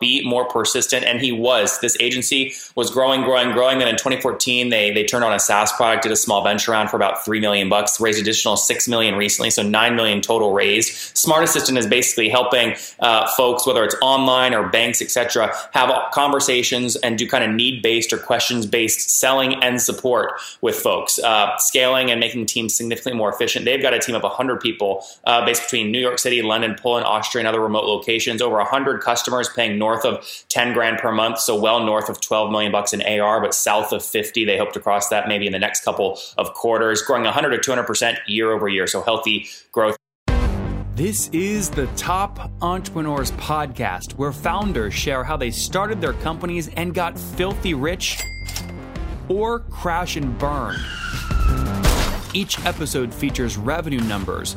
be more persistent. And he was. This agency was growing growing growing. Then in 2014 they they turned on a saas product did a small venture round for about 3 million bucks raised additional 6 million recently so 9 million total raised. Smart assistant is basically helping uh, folks whether it's online or banks etc have conversations and do kind of need based or questions based selling and support with folks. Uh, scaling and making teams significantly more efficient. They've got a team of 100 people uh, based between new york city london poland austria and other remote locations. Over 100 customers paying north of 10 grand per month, so well north of 12 million bucks in AR, but south of 50. They hope to cross that maybe in the next couple of quarters, growing 100 to 200% year over year. So healthy growth. This is the Top Entrepreneurs Podcast, where founders share how they started their companies and got filthy rich or crash and burn. Each episode features revenue numbers,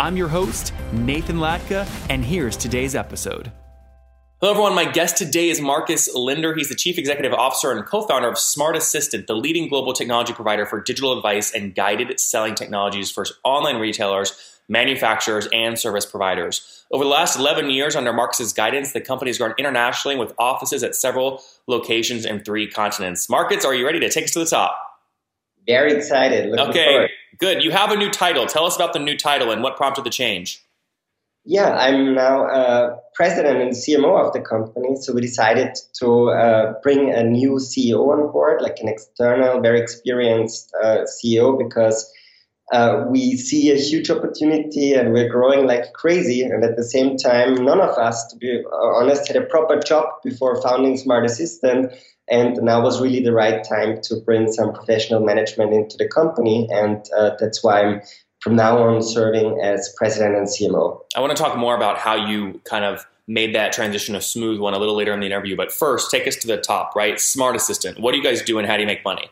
I'm your host, Nathan Latka, and here's today's episode. Hello, everyone. My guest today is Marcus Linder. He's the Chief Executive Officer and co founder of Smart Assistant, the leading global technology provider for digital advice and guided selling technologies for online retailers manufacturers, and service providers. Over the last 11 years, under Marcus's guidance, the company has grown internationally with offices at several locations in three continents. Marcus, are you ready to take us to the top? Very excited. Looking okay, forward. Good. You have a new title. Tell us about the new title and what prompted the change. Yeah, I'm now uh, president and CMO of the company. So we decided to uh, bring a new CEO on board, like an external, very experienced uh, CEO, because uh, we see a huge opportunity and we're growing like crazy. And at the same time, none of us, to be honest, had a proper job before founding Smart Assistant. And now was really the right time to bring some professional management into the company. And uh, that's why I'm from now on serving as president and CMO. I want to talk more about how you kind of made that transition a smooth one a little later in the interview. But first, take us to the top, right? Smart Assistant. What do you guys do and how do you make money?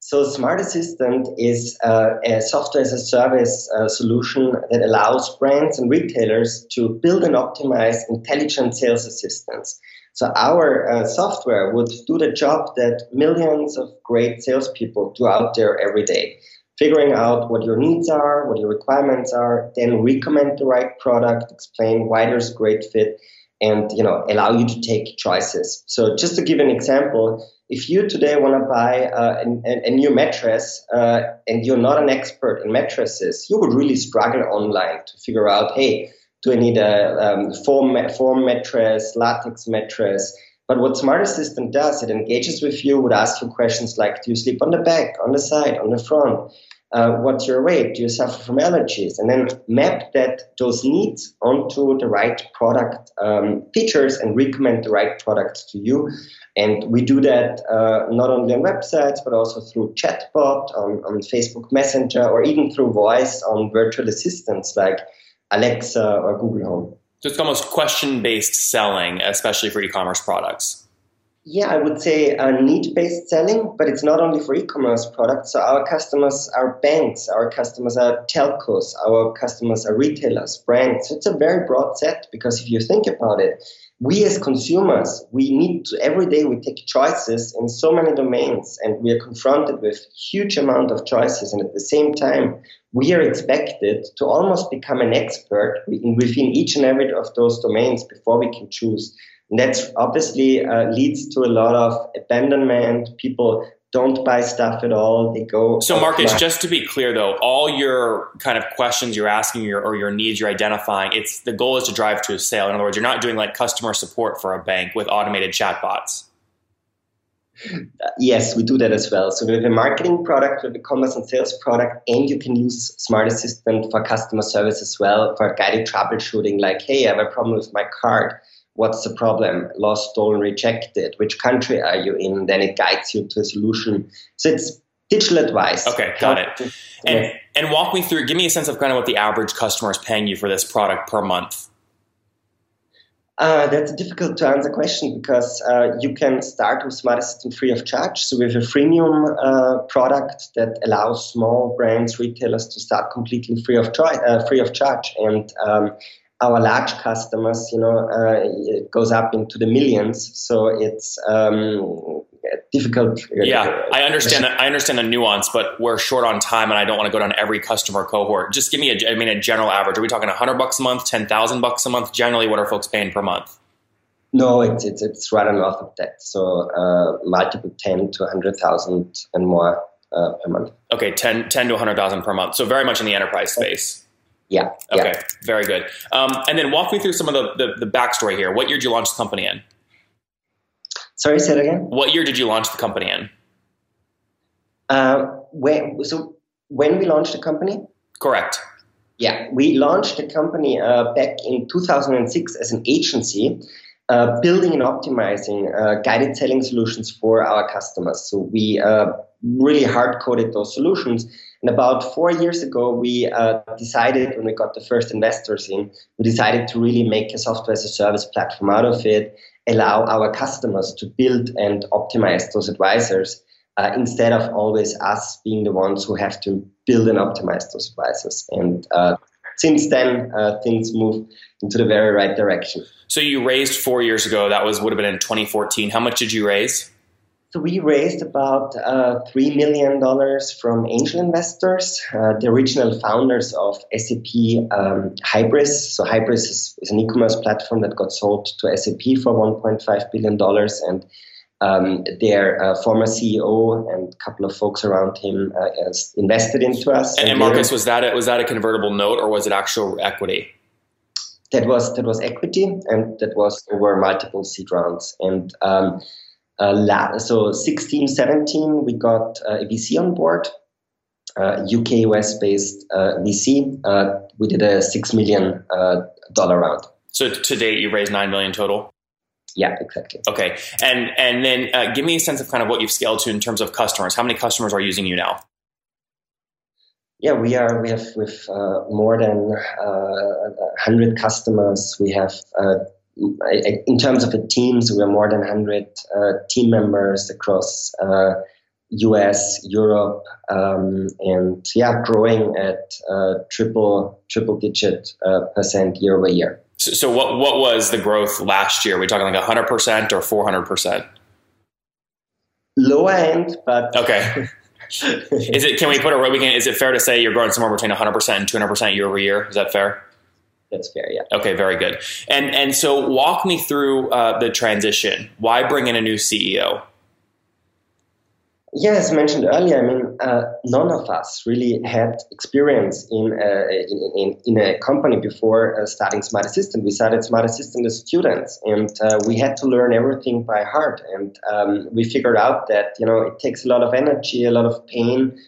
So, Smart Assistant is uh, a software as a service uh, solution that allows brands and retailers to build and optimize intelligent sales assistants. So, our uh, software would do the job that millions of great salespeople do out there every day figuring out what your needs are, what your requirements are, then recommend the right product, explain why there's a great fit, and you know allow you to take choices. So just to give an example, if you today want to buy uh, a, a, new mattress uh, and you're not an expert in mattresses, you would really struggle online to figure out, hey, do I need a um, foam, foam mattress, latex mattress? But what Smart Assistant does, it engages with you, would ask you questions like, do you sleep on the back, on the side, on the front? Uh, what's your weight? Do you suffer from allergies? And then map that those needs onto the right product um, features and recommend the right products to you. And we do that uh, not only on websites, but also through chatbot, on, on Facebook Messenger, or even through voice on virtual assistants like Alexa or Google Home. So it's almost question based selling, especially for e commerce products. Yeah, I would say uh, need-based selling, but it's not only for e-commerce products. So our customers are banks, our customers are telcos, our customers are retailers, brands. So it's a very broad set because if you think about it, we as consumers, we need to every day we take choices in so many domains, and we are confronted with huge amount of choices, and at the same time, we are expected to almost become an expert within each and every of those domains before we can choose. And that's obviously uh, leads to a lot of abandonment. People don't buy stuff at all. They go. So, Marcus, just to be clear, though, all your kind of questions you're asking your, or your needs you're identifying, it's the goal is to drive to a sale. In other words, you're not doing like customer support for a bank with automated chatbots. Yes, we do that as well. So we have a marketing product, we have a commerce and sales product, and you can use Smart Assistant for customer service as well for guided troubleshooting. Like, hey, I have a problem with my card what's the problem? Lost stolen rejected. Which country are you in? Then it guides you to a solution. So it's digital advice. Okay got it. And and walk me through give me a sense of kind of what the average customer is paying you for this product per month. Uh, that's a difficult to answer question because uh, you can start with Smart Assistant free of charge. So we have a freemium uh, product that allows small brands, retailers to start completely free of, choi- uh, free of charge. And um, our large customers, you know, uh, it goes up into the millions. So it's um, difficult. Yeah, I understand that. I understand the nuance, but we're short on time, and I don't want to go down every customer cohort. Just give me a, I mean, a general average. Are we talking hundred bucks a month, ten thousand bucks a month? Generally, what are folks paying per month? No, it's it's it's rather north of that. So uh, multiple ten to hundred thousand and more uh, per month. Okay, 10, 10 to hundred thousand per month. So very much in the enterprise space. Yeah. Okay, yeah. very good. Um, and then walk me through some of the, the the backstory here. What year did you launch the company in? Sorry, say it again. What year did you launch the company in? Uh, when, so when we launched the company? Correct. Yeah, we launched the company uh, back in 2006 as an agency, uh, building and optimizing uh, guided selling solutions for our customers. So we uh, really hard coded those solutions. And about four years ago, we uh, decided, when we got the first investors in, we decided to really make a software as a service platform out of it, allow our customers to build and optimize those advisors uh, instead of always us being the ones who have to build and optimize those advisors. And uh, since then, uh, things move into the very right direction. So you raised four years ago. That was would have been in 2014. How much did you raise? So we raised about uh, three million dollars from angel investors, uh, the original founders of SAP um, Hybris. So Hybris is, is, an e-commerce platform that got sold to SAP for 1.5 billion dollars, and um, their uh, former CEO and a couple of folks around him uh, invested into us. And, and Marcus, was that a, was that a convertible note or was it actual equity? That was that was equity, and that was over multiple seed rounds. And um, uh, so 16, 17, we got uh, a VC on board, uh, UK US based uh, VC. Uh, we did a six million uh, dollar round. So to date, you raised nine million total. Yeah, exactly. Okay, and and then give me a sense of kind of what you've scaled to in terms of customers. How many customers are using you now? Yeah, we are. We have with more than hundred customers. We have in terms of the teams, we are more than 100 uh, team members across uh, US, Europe, um, and yeah, growing at uh, triple triple digit uh, percent year over year. So, so, what what was the growth last year? Are we talking like 100 percent or 400 percent? Lower end, but okay. is it? Can we put a? We can. Is it fair to say you're growing somewhere between 100 percent and 200 percent year over year? Is that fair? That's fair. Yeah. Okay, very good. And and so walk me through uh, the transition. Why bring in a new CEO? Yeah, as mentioned earlier, I mean, uh, none of us really had experience in a, uh, in, in, in, a company before uh, starting Smart Assistant. We started Smart Assistant as students, and uh, we had to learn everything by heart. And um, we figured out that you know it takes a lot of energy, a lot of pain,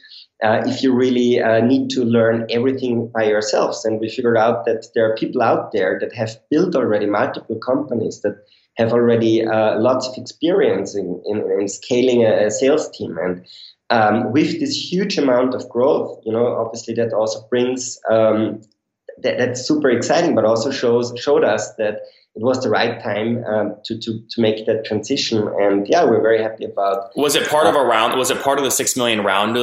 uh, if you really uh, need to learn everything by yourselves. And we figured out that there are people out there that have built already multiple companies that have already uh, lots of experience in, in, in scaling a, a, sales team. And um, with this huge amount of growth, you know, obviously that also brings um, that, that's super exciting, but also shows showed us that it was the right time um, to, to to make that transition. And yeah, we're very happy about. Was it part of a round? Was it part of the six million round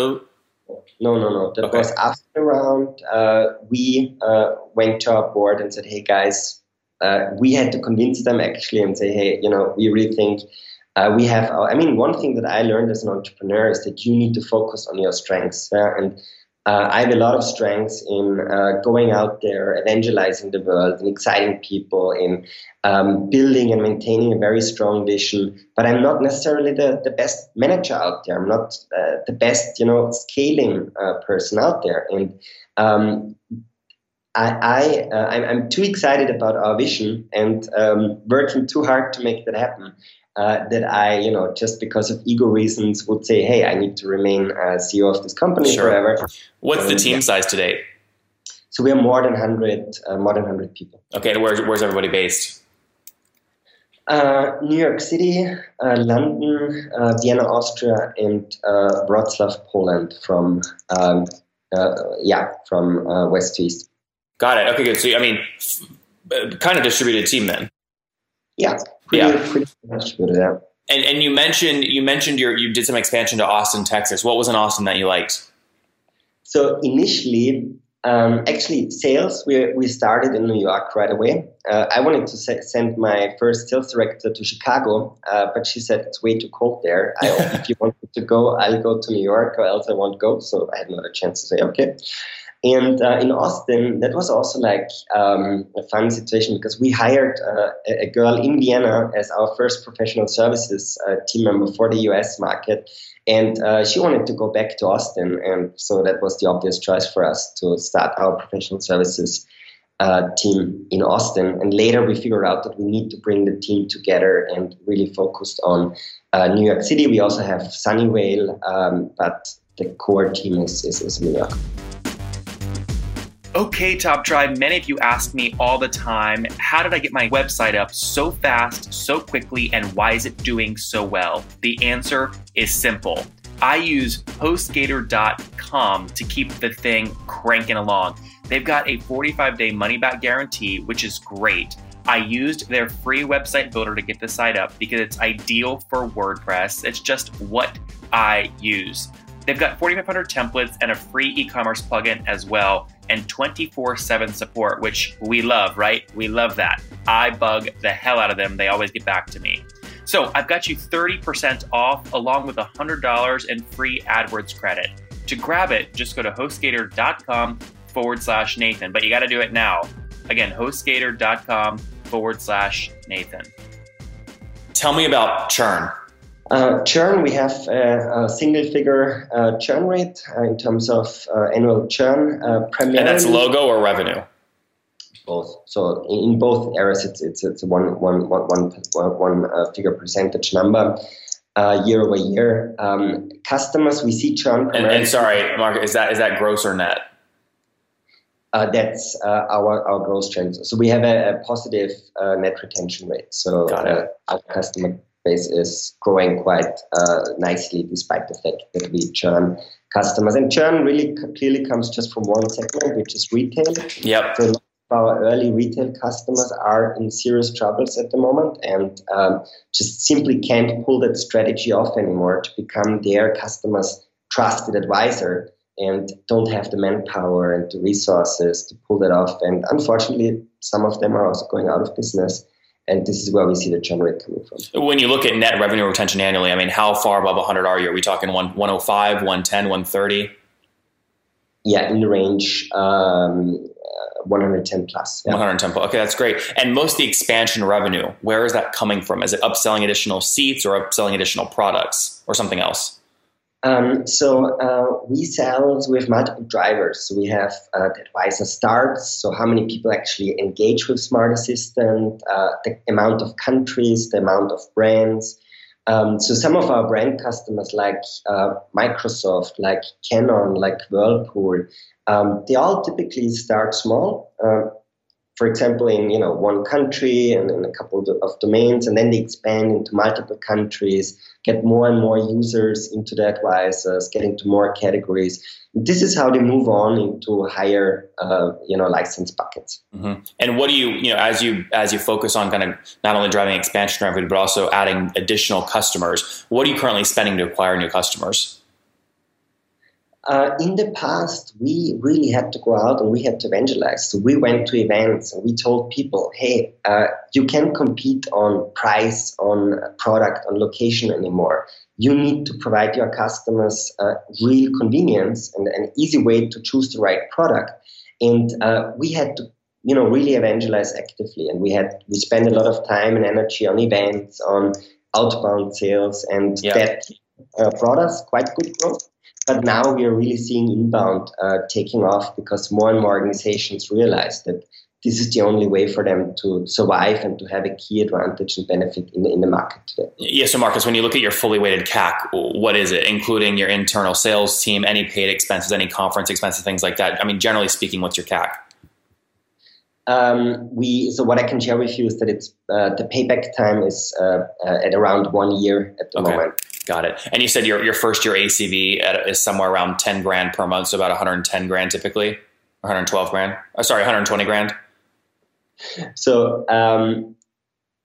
no, no, no. That okay. was after the round. Uh, we uh, went to our board and said, "Hey, guys." Uh, we had to convince them actually and say, "Hey, you know, we really think uh, we have." Our, I mean, one thing that I learned as an entrepreneur is that you need to focus on your strengths. and uh, I have a lot of strengths in uh, going out there, evangelizing the world, and exciting people, in um, building and maintaining a very strong vision. But I'm not necessarily the, the best manager out there. I'm not uh, the best, you know, scaling uh, person out there. And um, I, I uh, I'm, I'm, too excited about our vision and um, working too hard to make that happen uh, that I, you know, just because of ego reasons would say, hey, I need to remain uh, CEO of this company sure. forever. What's um, the team yeah. size today? So we are more than 100, uh, more than 100 people. Okay, and where's, where's everybody based? Uh, New York City, uh, London, uh, Vienna, Austria, and Wrocław, Poland from, um, yeah, from west to east. Got it. Okay, good. So, I mean, kind of distributed team then. Yeah, pretty, yeah. pretty much good. Yeah. And and you mentioned you mentioned your you did some expansion to Austin, Texas. What was in Austin that you liked? So initially, um, actually, sales we we started in New York right away. Uh, I wanted to se- send my first sales director to Chicago, uh, but she said it's way too cold there. I, if you want to go, I'll go to New York, or else I won't go. So I had not a chance to say okay. And uh, in Austin, that was also like um, a fun situation because we hired uh, a girl in Vienna as our first professional services uh, team member for the US market. And uh, she wanted to go back to Austin. And so that was the obvious choice for us to start our professional services uh, team in Austin. And later we figured out that we need to bring the team together and really focused on uh, New York City. We also have Sunnyvale, um, but the core team is, is, is New York. Okay, Top Tribe, many of you ask me all the time how did I get my website up so fast, so quickly, and why is it doing so well? The answer is simple. I use HostGator.com to keep the thing cranking along. They've got a 45 day money back guarantee, which is great. I used their free website builder to get the site up because it's ideal for WordPress. It's just what I use. They've got 4,500 templates and a free e commerce plugin as well and 24 7 support, which we love, right? We love that. I bug the hell out of them. They always get back to me. So I've got you 30% off along with $100 in free AdWords credit. To grab it, just go to hostgator.com forward slash Nathan, but you got to do it now. Again, hostgator.com forward slash Nathan. Tell me about churn. Uh, churn, we have a, a single figure uh, churn rate uh, in terms of uh, annual churn. Uh, primarily, and that's logo or revenue? Both. So in both areas, it's it's it's one one one one one uh, figure percentage number. year over year, um, customers we see churn. And, and, sorry, Mark, is that is that gross or net? that's our our gross churn. So we have a, a positive net retention rate. So our customer base is growing quite uh, nicely despite the fact that we churn customers. And churn really clearly comes just from one segment, which is retail. Yep. So our early retail customers are in serious troubles at the moment and um, just simply can't pull that strategy off anymore to become their customers' trusted advisor and don't have the manpower and the resources to pull that off. And unfortunately, some of them are also going out of business and this is where we see the churn rate coming from. When you look at net revenue retention annually, I mean, how far above 100 are you? Are we talking 105, 110, 130? Yeah, in the range um, uh, 110 plus. Yeah. 110 plus. Okay, that's great. And most of the expansion revenue, where is that coming from? Is it upselling additional seats or upselling additional products or something else? Um, so uh, we sell have multiple drivers. So we have uh, the advisor starts, so how many people actually engage with Smart Assistant, uh, the amount of countries, the amount of brands. Um, so some of our brand customers, like uh, Microsoft, like Canon, like Whirlpool, um, they all typically start small. For example, in you know one country and in a couple of domains, and then they expand into multiple countries, get more and more users into the advisors, get into more categories. This is how they move on into higher, uh, you know, license buckets. Mm-hmm. And what do you, you know, as you as you focus on kind of not only driving expansion revenue but also adding additional customers, what are you currently spending to acquire new customers? Uh, in the past, we really had to go out and we had to evangelize. So we went to events and we told people, hey, uh, you can't compete on price, on product, on location anymore. You need to provide your customers uh, real convenience and an easy way to choose the right product. And uh, we had to, you know, really evangelize actively. And we had we spent a lot of time and energy on events, on outbound sales, and yeah. that uh, brought us quite good growth. But now we are really seeing inbound uh, taking off because more and more organizations realize that this is the only way for them to survive and to have a key advantage and benefit in the, in the market today. Yeah, so Marcus, when you look at your fully weighted CAC, what is it, including your internal sales team, any paid expenses, any conference expenses, things like that? I mean, generally speaking, what's your CAC? Um, we so what I can share with you is that it's uh, the payback time is uh, uh, at around one year at the okay. moment. Got it. And you said your your first year ACV at, is somewhere around ten grand per month, so about 110 grand typically, 112 grand. Oh, sorry, 120 grand. So um,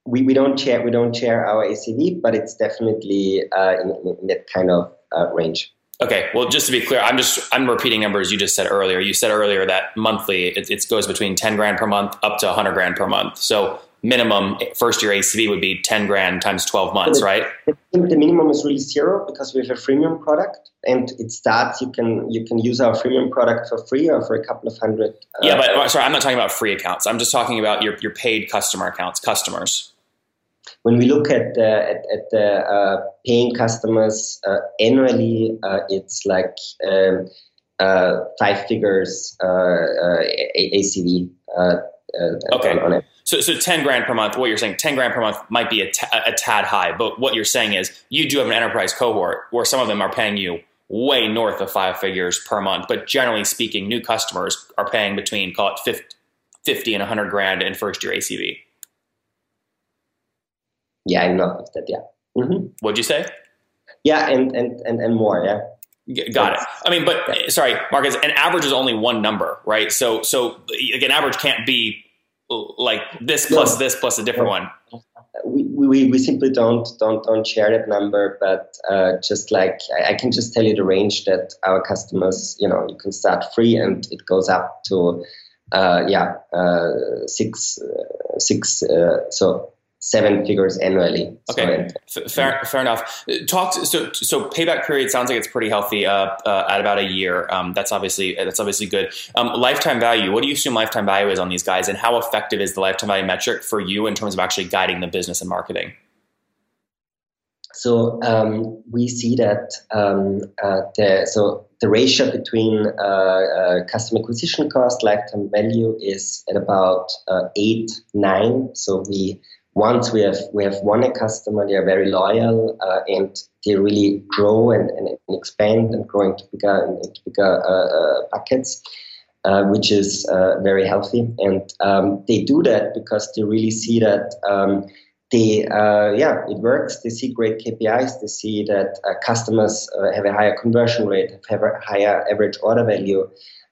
we, we don't share we don't share our ACV, but it's definitely uh, in, in, that kind of uh, range. Okay, well, just to be clear, I'm just I'm repeating numbers you just said earlier. You said earlier that monthly it, it goes between 10 grand per month up to 100 grand per month. So minimum first year ACV would be 10 grand times 12 months, the, right? The minimum is really zero because we have a freemium product and it starts, you can, you can use our freemium product for free or for a couple of hundred. Uh, yeah, but sorry, I'm not talking about free accounts. I'm just talking about your, your paid customer accounts, customers when we look at the, at, at the uh, paying customers uh, annually, uh, it's like um, uh, five figures uh, uh, ACV. okay. On, it. So, so 10 grand per month, what you're saying, 10 grand per month might be a, t- a tad high, but what you're saying is you do have an enterprise cohort where some of them are paying you way north of five figures per month. But generally speaking, new customers are paying between, call it 50, 50 and 100 grand in first year ACV. Yeah, I know that. Yeah. Mm-hmm. What'd you say? Yeah, and and and, and more. Yeah. Got it. I mean, but sorry, Marcus. An average is only one number, right? So, so again, average can't be like this plus no. this plus a different one. We, we, we simply don't don't don't share that number, but uh, just like I, I, can just tell you the range that our customers, you know, you can start free and it goes up to, uh, yeah, uh, six uh, six. Uh, so seven figures annually. Okay, so, fair, fair enough. Talk to, so so payback period sounds like it's pretty healthy uh, uh, at about a year. Um, that's obviously that's obviously good. Um, lifetime value. What do you assume lifetime value is on these guys, and how effective is the lifetime value metric for you in terms of actually guiding the business and marketing? So um, we see that um, uh, the so the ratio between uh, uh, customer acquisition cost lifetime value is at about uh, eight nine. So we once we have we have won a customer, they are very loyal uh, and they really grow and, and, expand and grow into bigger into bigger uh, uh, buckets, uh, which is uh, very healthy. And um, they do that because they really see that. Um, they, uh, yeah, it works. They see great KPIs. They see that customers have a higher conversion rate, have a higher average order value,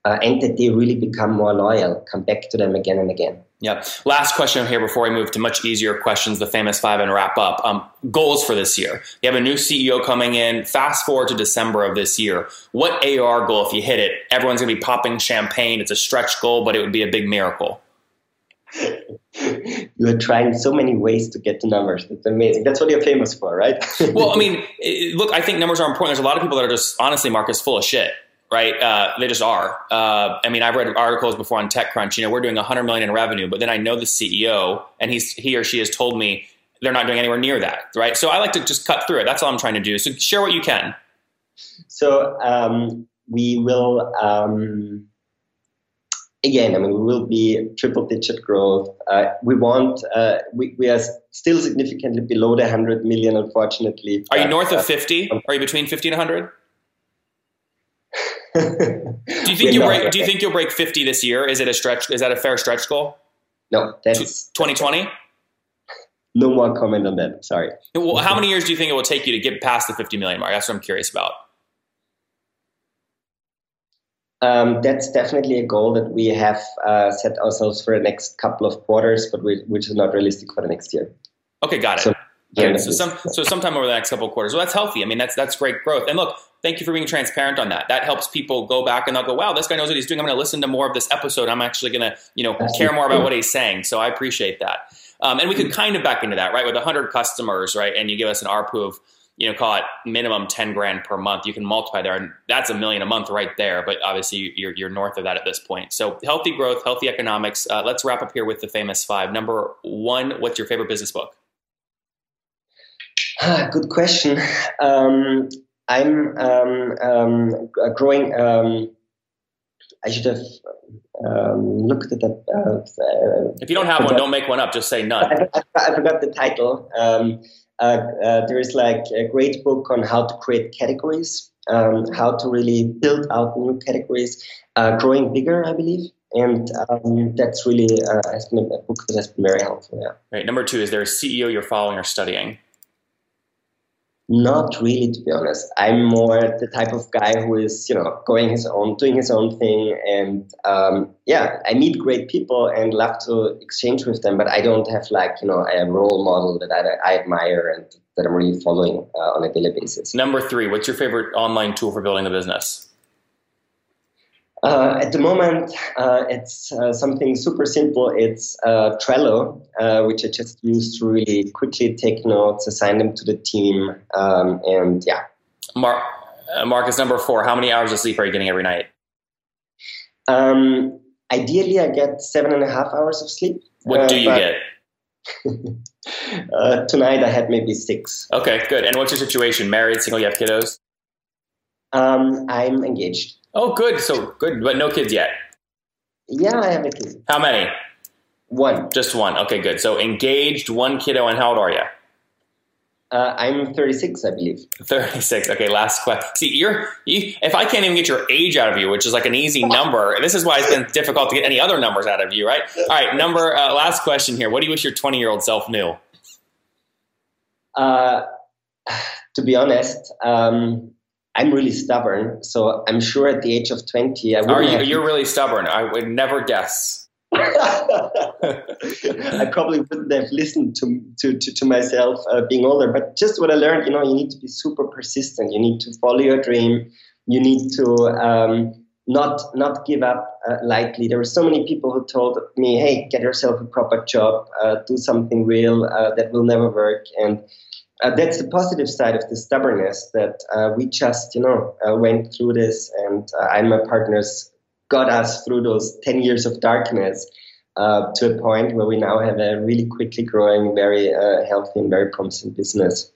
and that they really become more loyal, come back to them again and again. Yeah. Last question here before we move to much easier questions, the famous five, and wrap up. Um, goals for this year. You have a new CEO coming in. Fast forward to December of this year. What AR goal, if you hit it, everyone's going to be popping champagne. It's a stretch goal, but it would be a big miracle. you are trying so many ways to get to numbers. It's amazing. That's what you're famous for, right? well, I mean, look, I think numbers are important. There's a lot of people that are just honestly, Marcus, full of shit right? Uh, they just are. Uh, I mean, I've read articles before on TechCrunch. You know, we're doing 100 million in revenue, but then I know the CEO, and he's he or she has told me they're not doing anywhere near that, right? So I like to just cut through it. That's all I'm trying to do. So share what you can. So um, we will. Um, again, I mean, we will be triple digit growth. Uh, we want, uh, we, we are still significantly below the 100 million, unfortunately. Are you north of uh, 50? Are you between 50 and 100? Do you think you break? Do you think you'll break fifty this year? Is it a stretch? Is that a fair stretch goal? No, that's twenty twenty. No more comment on that. Sorry. Well, how many years do you think it will take you to get past the fifty million mark? That's what I'm curious about. Um, that's definitely a goal that we have uh, set ourselves for the next couple of quarters, but we, which is not realistic for the next year. Okay, got it. So, yeah, so, some, so sometime over the next couple of quarters. Well, that's healthy. I mean, that's that's great growth. And look, thank you for being transparent on that. That helps people go back and they'll go, wow, this guy knows what he's doing. I'm going to listen to more of this episode. I'm actually going to, you know, care more about what he's saying. So I appreciate that. Um, and we could kind of back into that, right? With 100 customers, right? And you give us an ARPU of, you know, call it minimum 10 grand per month. You can multiply there, and that's a million a month right there. But obviously, you're, you're north of that at this point. So healthy growth, healthy economics. Uh, let's wrap up here with the famous five. Number one, what's your favorite business book? Good question. Um, I'm um, um, growing. Um, I should have um, looked at that. Uh, if you don't have one, don't make one up. Just say none. I, I, I forgot the title. Um, uh, uh, there is like a great book on how to create categories, um, how to really build out new categories, uh, growing bigger, I believe. And that's really uh, has been a book that has been very helpful. Yeah. Right. Number two, is there a CEO you're following or studying? Not really, to be honest. I'm more the type of guy who is, you know, going his own, doing his own thing, and um, yeah, I meet great people and love to exchange with them. But I don't have like, you know, a role model that I, I admire and that I'm really following uh, on a daily basis. Number three, what's your favorite online tool for building a business? Uh, at the moment, uh, it's uh, something super simple. It's uh, Trello, uh, which I just use to really quickly take notes, assign them to the team, um, and yeah. Mar- uh, Marcus, number four, how many hours of sleep are you getting every night? Um, ideally, I get seven and a half hours of sleep. What do you get? tonight, I had maybe six. Okay, good. And what's your situation? Married, single, you have kiddos? Um, I'm engaged. Oh, good. So good, but no kids yet. Yeah, I have a kid. How many? One. Just one. Okay, good. So engaged, one kiddo, and how old are you? Uh, I'm 36, I believe. 36. Okay, last question. See, you're you, if I can't even get your age out of you, which is like an easy number, this is why it's been difficult to get any other numbers out of you, right? All right, number uh, last question here. What do you wish your 20 year old self knew? Uh, to be honest, um, I'm really stubborn. So I'm sure at the age of 20, I Are you, you're really stubborn. I would never guess. I probably wouldn't have listened to, to, to, to myself uh, being older. But just what I learned, you know, you need to be super persistent. You need to follow your dream. You need to um, not not give up uh, lightly. There were so many people who told me, "Hey, get yourself a proper job, uh, do something real uh, that will never work." And uh, that's the positive side of the stubbornness that uh, we just, you know, uh, went through this, and uh, I and my partners got us through those 10 years of darkness uh, to a point where we now have a really quickly growing, very uh, healthy, and very promising business.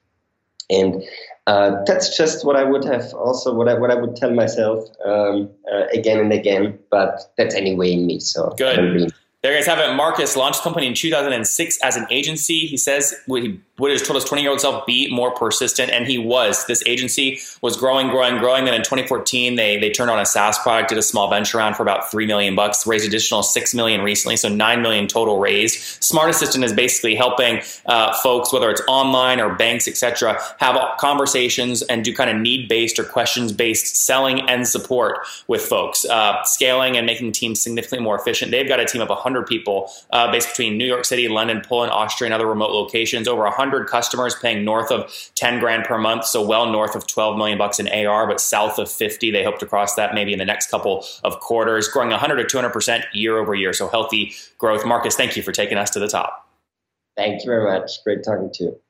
And that's just what I would have also what I what I would tell myself um, again and again. But that's anyway in me. So good. There you guys have it. Marcus launched the company in 2006 as an agency. He says what he would have told his 20 year old self be more persistent, and he was. This agency was growing, growing, growing. Then in 2014, they they turned on a SaaS product, did a small venture round for about three million bucks, raised additional six million recently, so nine million total raised. Smart Assistant is basically helping uh, folks, whether it's online or banks, etc., have conversations and do kind of need based or questions based selling and support with folks, uh, scaling and making teams significantly more efficient. They've got a team of 100 100 people uh, based between New York City, London, Poland, Austria, and other remote locations. Over 100 customers paying north of 10 grand per month, so well north of 12 million bucks in AR, but south of 50. They hope to cross that maybe in the next couple of quarters, growing 100 to 200 percent year over year. So healthy growth. Marcus, thank you for taking us to the top. Thank you very much. Great talking to you.